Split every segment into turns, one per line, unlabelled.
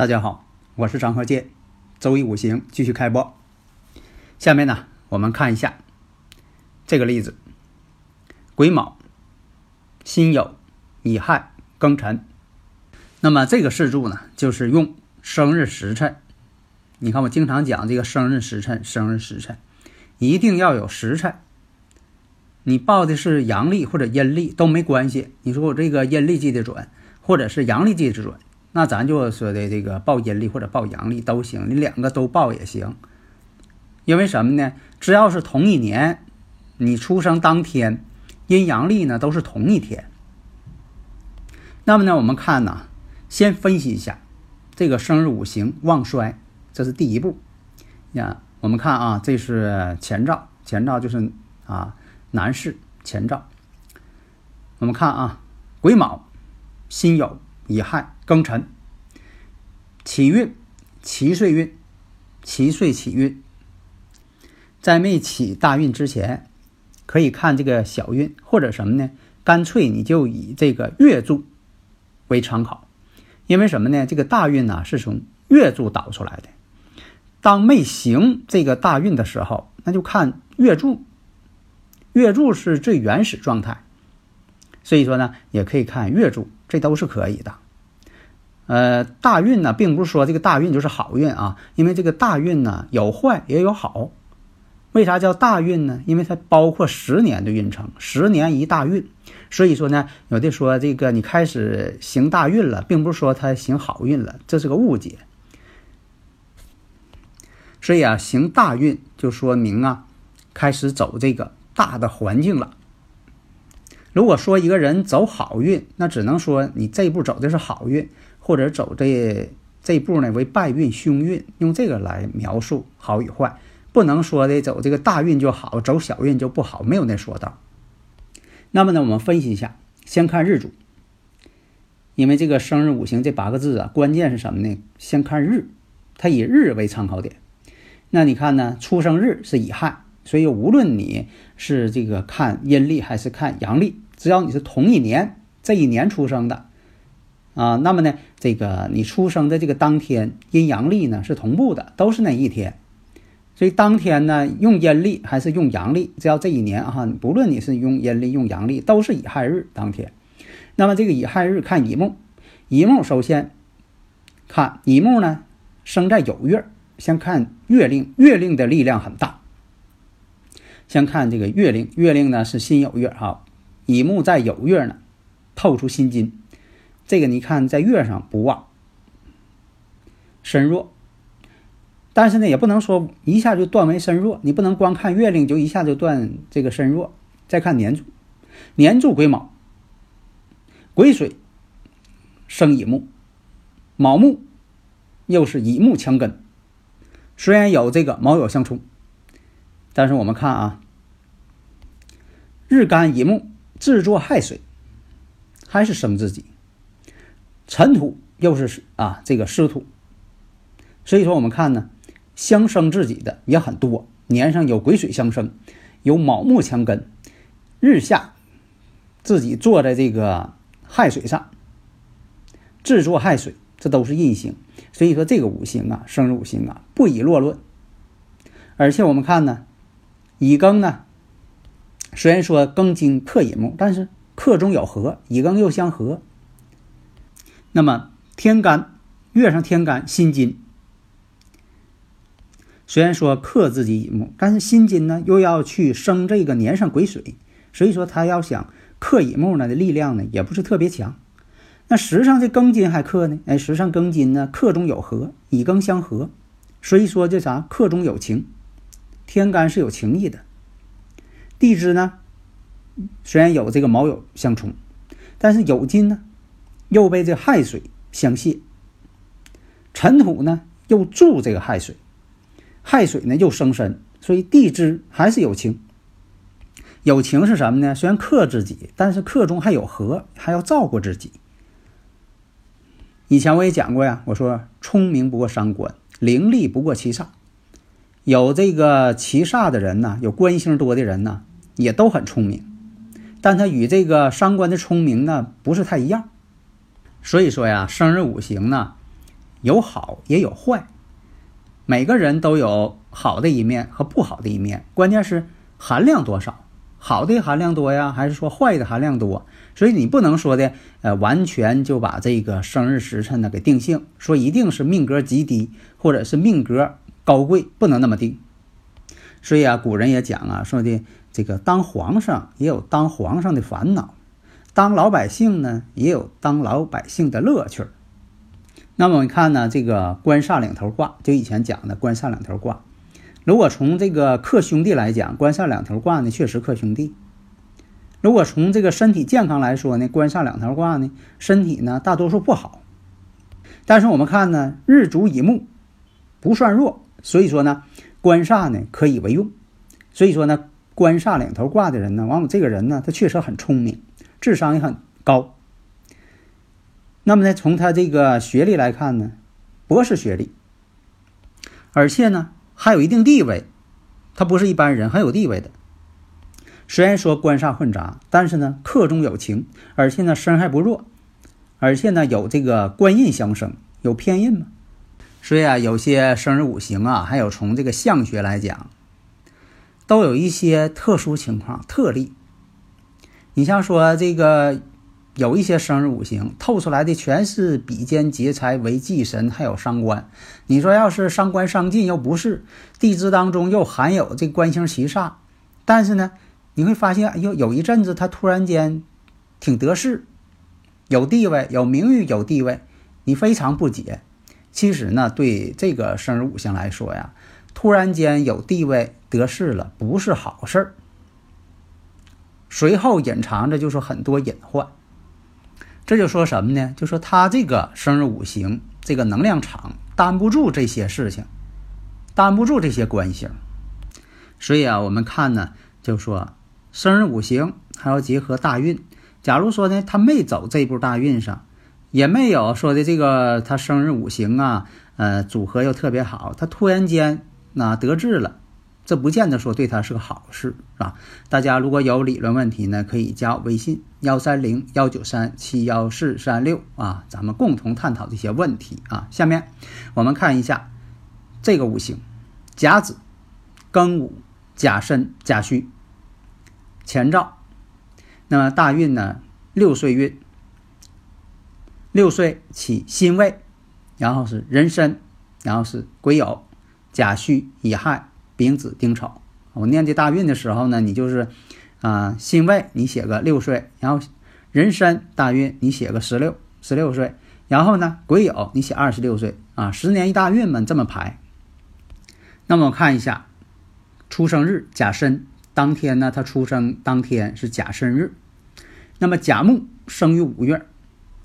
大家好，我是张鹤剑，周一五行继续开播。下面呢，我们看一下这个例子：癸卯、辛酉、乙亥、庚辰。那么这个四柱呢，就是用生日时辰。你看，我经常讲这个生日时辰，生日时辰一定要有时辰。你报的是阳历或者阴历都没关系。你说我这个阴历记得准，或者是阳历记得准。那咱就说的这个报阴历或者报阳历都行，你两个都报也行。因为什么呢？只要是同一年，你出生当天，阴阳历呢都是同一天。那么呢，我们看呢，先分析一下这个生日五行旺衰，这是第一步。呀，我们看啊，这是前兆，前兆就是啊男士前兆。我们看啊，癸卯、辛酉。乙亥庚辰，起运，七岁运，七岁起运。在没起大运之前，可以看这个小运，或者什么呢？干脆你就以这个月柱为参考，因为什么呢？这个大运呢是从月柱导出来的。当没行这个大运的时候，那就看月柱，月柱是最原始状态。所以说呢，也可以看月柱，这都是可以的。呃，大运呢，并不是说这个大运就是好运啊，因为这个大运呢有坏也有好。为啥叫大运呢？因为它包括十年的运程，十年一大运。所以说呢，有的说这个你开始行大运了，并不是说它行好运了，这是个误解。所以啊，行大运就说明啊，开始走这个大的环境了。如果说一个人走好运，那只能说你这一步走的是好运，或者走这这步呢为败运、凶运，用这个来描述好与坏，不能说的走这个大运就好，走小运就不好，没有那说道。那么呢，我们分析一下，先看日主，因为这个生日五行这八个字啊，关键是什么呢？先看日，它以日为参考点。那你看呢，出生日是乙亥。所以，无论你是这个看阴历还是看阳历，只要你是同一年这一年出生的，啊，那么呢，这个你出生的这个当天阴阳历呢是同步的，都是那一天。所以当天呢，用阴历还是用阳历，只要这一年啊，不论你是用阴历用阳历，都是乙亥日当天。那么这个乙亥日看乙木，乙木首先看乙木呢生在酉月，先看月令，月令的力量很大。先看这个月令，月令呢是辛酉月哈，乙木在酉月呢，透出辛金，这个你看在月上不旺，身弱，但是呢也不能说一下就断为身弱，你不能光看月令就一下就断这个身弱。再看年柱，年柱癸卯，癸水生乙木，卯木又是乙木强根，虽然有这个卯酉相冲。但是我们看啊，日干乙木制作亥水，还是生自己。尘土又是啊这个湿土，所以说我们看呢，相生自己的也很多。年上有癸水相生，有卯木强根，日下自己坐在这个亥水上，制作亥水，这都是印星。所以说这个五行啊，生日五行啊，不以落论。而且我们看呢。乙庚呢？虽然说庚金克乙木，但是克中有合，乙庚又相合。那么天干月上天干辛金，虽然说克自己乙木，但是辛金呢又要去生这个年上癸水，所以说他要想克乙木呢的力量呢也不是特别强。那时上这庚金还克呢？哎，时上庚金呢克中有合，乙庚相合，所以说这啥克中有情。天干是有情义的。地支呢，虽然有这个卯酉相冲，但是酉金呢，又被这亥水相泄。辰土呢，又助这个亥水，亥水呢又生身，所以地支还是有情。有情是什么呢？虽然克自己，但是克中还有和，还要照顾自己。以前我也讲过呀，我说聪明不过伤官，伶俐不过七煞。有这个七煞的人呢，有官星多的人呢，也都很聪明，但他与这个伤官的聪明呢，不是太一样。所以说呀，生日五行呢，有好也有坏，每个人都有好的一面和不好的一面，关键是含量多少，好的含量多呀，还是说坏的含量多？所以你不能说的，呃，完全就把这个生日时辰呢给定性，说一定是命格极低，或者是命格高贵，不能那么定。所以啊，古人也讲啊，说的这个当皇上也有当皇上的烦恼，当老百姓呢也有当老百姓的乐趣。那么我们看呢，这个官煞两头挂，就以前讲的官煞两头挂。如果从这个克兄弟来讲，官煞两头挂呢，确实克兄弟。如果从这个身体健康来说呢，官煞两头挂呢，身体呢大多数不好。但是我们看呢，日主乙木，不算弱，所以说呢，官煞呢可以为用。所以说呢，官煞两头挂的人呢，往往这个人呢，他确实很聪明，智商也很高。那么呢，从他这个学历来看呢，博士学历，而且呢还有一定地位，他不是一般人，很有地位的。虽然说官煞混杂，但是呢，客中有情，而且呢，身还不弱，而且呢，有这个官印相生，有偏印嘛。所以啊，有些生日五行啊，还有从这个相学来讲，都有一些特殊情况特例。你像说这个有一些生日五行透出来的全是比肩劫财为忌神，还有伤官。你说要是伤官伤尽又不是，地支当中又含有这官星七煞，但是呢？你会发现，又，有一阵子他突然间挺得势，有地位、有名誉、有地位，你非常不解。其实呢，对这个生日五行来说呀，突然间有地位、得势了，不是好事儿。随后隐藏着就是很多隐患。这就说什么呢？就说他这个生日五行这个能量场担不住这些事情，担不住这些关系。所以啊，我们看呢，就说。生日五行还要结合大运。假如说呢，他没走这步大运上，也没有说的这个他生日五行啊，呃，组合又特别好，他突然间那得志了，这不见得说对他是个好事，啊？大家如果有理论问题呢，可以加我微信幺三零幺九三七幺四三六啊，咱们共同探讨这些问题啊。下面我们看一下这个五行：甲子、庚午、甲申、甲戌。前兆，那么大运呢？六岁运，六岁起辛未，然后是壬申，然后是癸酉、甲戌、乙亥、丙子、丁丑。我念这大运的时候呢，你就是啊，辛未你写个六岁，然后壬申大运你写个十六十六岁，然后呢癸酉你写二十六岁啊，十年一大运嘛，这么排。那么我看一下出生日甲申。当天呢，他出生当天是甲申日，那么甲木生于五月，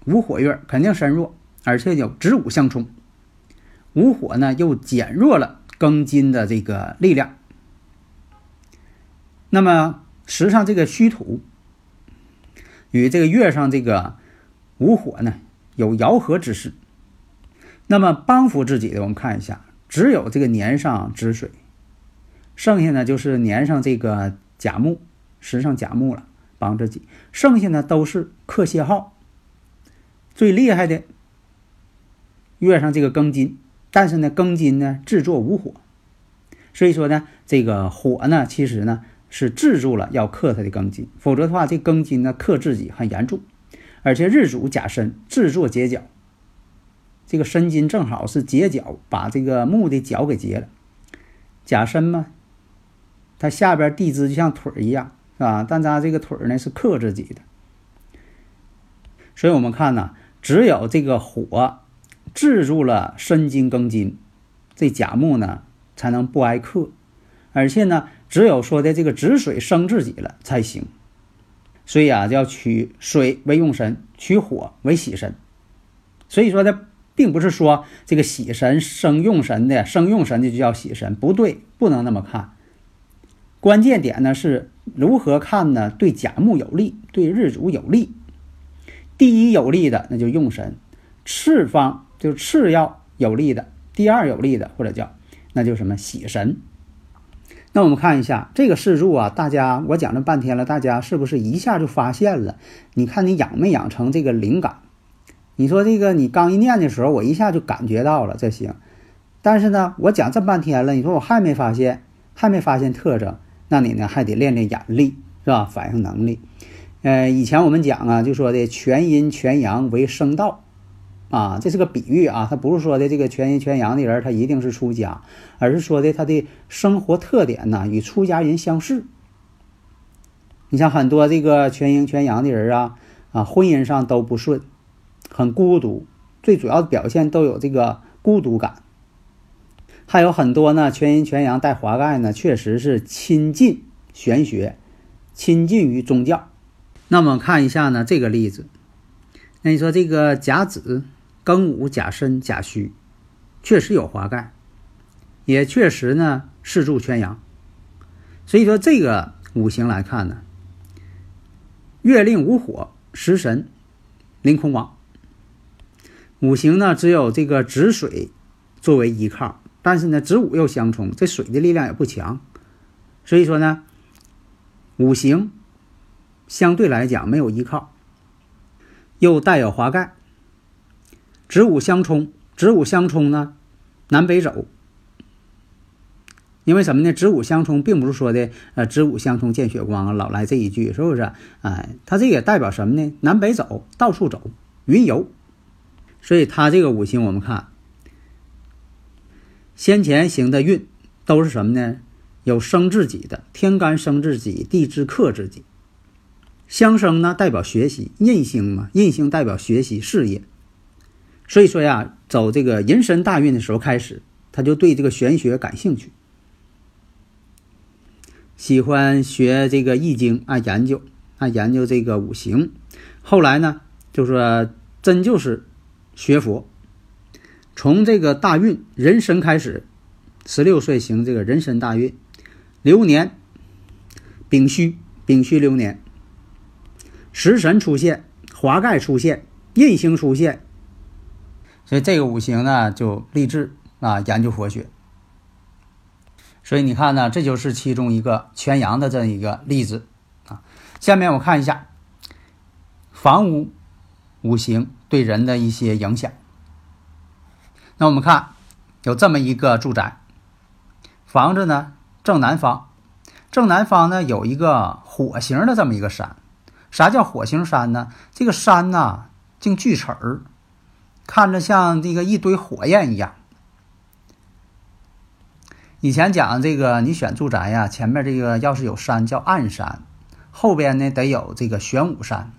午火月肯定身弱，而且有子午相冲，午火呢又减弱了庚金的这个力量。那么实上这个虚土与这个月上这个午火呢有爻合之势，那么帮扶自己的，我们看一下，只有这个年上子水。剩下呢就是年上这个甲木，实上甲木了，帮自己。剩下呢都是克泄耗，最厉害的月上这个庚金，但是呢庚金呢制作无火，所以说呢这个火呢其实呢是制住了要克他的庚金，否则的话这庚金呢克自己很严重，而且日主甲申制作结角，这个申金正好是结角，把这个木的角给结了，甲申嘛。它下边地支就像腿儿一样，是吧？但它这个腿儿呢是克自己的，所以我们看呢，只有这个火制住了申金庚金，这甲木呢才能不挨克，而且呢，只有说的这个止水生自己了才行。所以啊，叫取水为用神，取火为喜神。所以说呢，并不是说这个喜神生用神的，生用神的就叫喜神，不对，不能那么看。关键点呢是如何看呢？对甲木有利，对日主有利。第一有利的那就用神，次方就次要有利的，第二有利的或者叫那就什么喜神。那我们看一下这个四柱啊，大家我讲了半天了，大家是不是一下就发现了？你看你养没养成这个灵感？你说这个你刚一念的时候，我一下就感觉到了，这行。但是呢，我讲这半天了，你说我还没发现，还没发现特征，那你呢还得练练眼力，是吧？反应能力。呃，以前我们讲啊，就说的全阴全阳为生道。啊，这是个比喻啊，他不是说的这个全阴全阳的人他一定是出家，而是说的他的生活特点呢与出家人相似。你像很多这个全阴全阳的人啊，啊，婚姻上都不顺，很孤独，最主要的表现都有这个孤独感。还有很多呢，全阴全阳带华盖呢，确实是亲近玄学，亲近于宗教。那么看一下呢这个例子，那你说这个甲子。庚午甲申甲戌，确实有华盖，也确实呢四柱全阳，所以说这个五行来看呢，月令无火，食神临空亡。五行呢只有这个子水作为依靠，但是呢子午又相冲，这水的力量也不强，所以说呢五行相对来讲没有依靠，又带有华盖。子午相冲，子午相冲呢，南北走。因为什么呢？子午相冲，并不是说的呃，子午相冲见血光啊，老来这一句是不是？哎，它这也代表什么呢？南北走，到处走，云游。所以它这个五行，我们看先前行的运都是什么呢？有生自己的，天干生自己，地支克自己。相生呢，代表学习，印星嘛，印星代表学习事业。所以说呀，走这个寅申大运的时候开始，他就对这个玄学感兴趣，喜欢学这个易经啊，研究啊，研究这个五行。后来呢，就说真就是学佛，从这个大运壬申开始，十六岁行这个人申大运，流年丙戌，丙戌流年，食神出现，华盖出现，印星出现。所以这个五行呢，就立志啊研究佛学。所以你看呢，这就是其中一个全阳的这样一个例子啊。下面我看一下房屋五行对人的一些影响。那我们看有这么一个住宅，房子呢正南方，正南方呢有一个火形的这么一个山。啥叫火形山呢？这个山呢竟锯齿儿。看着像这个一堆火焰一样。以前讲这个，你选住宅呀，前面这个要是有山叫暗山，后边呢得有这个玄武山、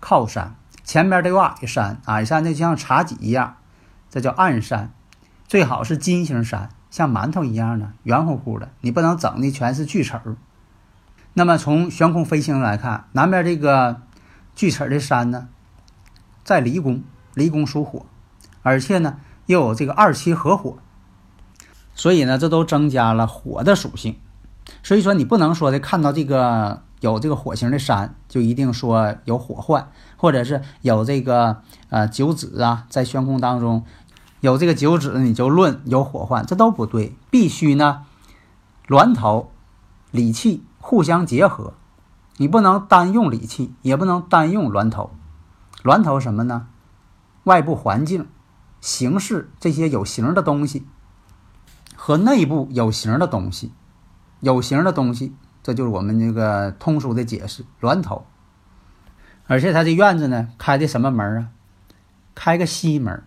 靠山，前面得有矮山，矮山就像茶几一样，这叫暗山。最好是金星山，像馒头一样的圆乎乎的，你不能整的全是锯齿儿。那么从悬空飞行来看，南边这个锯齿的山呢，在离宫，离宫属火。而且呢，又有这个二七合火，所以呢，这都增加了火的属性。所以说，你不能说的看到这个有这个火星的山，就一定说有火患，或者是有这个呃九子啊，在悬空当中有这个九子，你就论有火患，这都不对。必须呢，峦头、理气互相结合，你不能单用理气，也不能单用峦头。峦头什么呢？外部环境。形式这些有形的东西和内部有形的东西，有形的东西，这就是我们这个通俗的解释。峦头，而且他这院子呢，开的什么门啊？开个西门，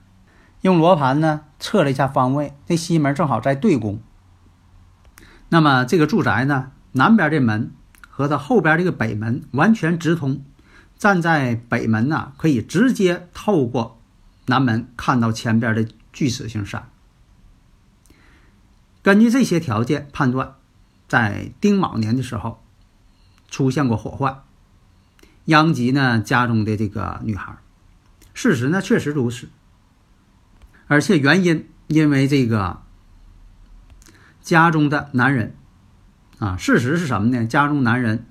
用罗盘呢测了一下方位，这西门正好在对宫。那么这个住宅呢，南边这门和它后边这个北门完全直通，站在北门呢，可以直接透过。南门看到前边的巨齿形山，根据这些条件判断，在丁卯年的时候出现过火患，殃及呢家中的这个女孩。事实呢确实如此，而且原因因为这个家中的男人啊，事实是什么呢？家中男人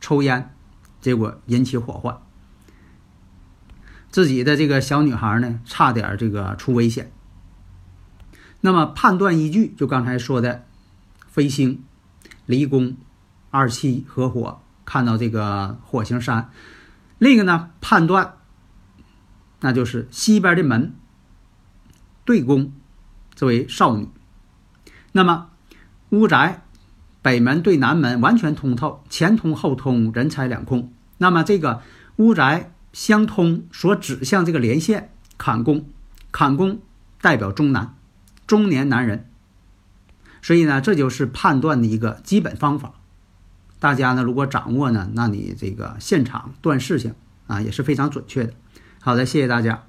抽烟，结果引起火患。自己的这个小女孩呢，差点这个出危险。那么判断依据就刚才说的，飞星、离宫、二七合火，看到这个火星山。另一个呢，判断那就是西边的门对宫，作为少女。那么屋宅北门对南门完全通透，前通后通，人财两空。那么这个屋宅。相通所指向这个连线，坎宫，坎宫代表中男，中年男人。所以呢，这就是判断的一个基本方法。大家呢，如果掌握呢，那你这个现场断事情啊，也是非常准确的。好的，谢谢大家。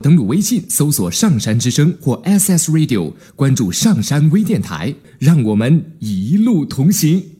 登录微信搜索“上山之声”或 SS Radio，关注上山微电台，让我们一路同行。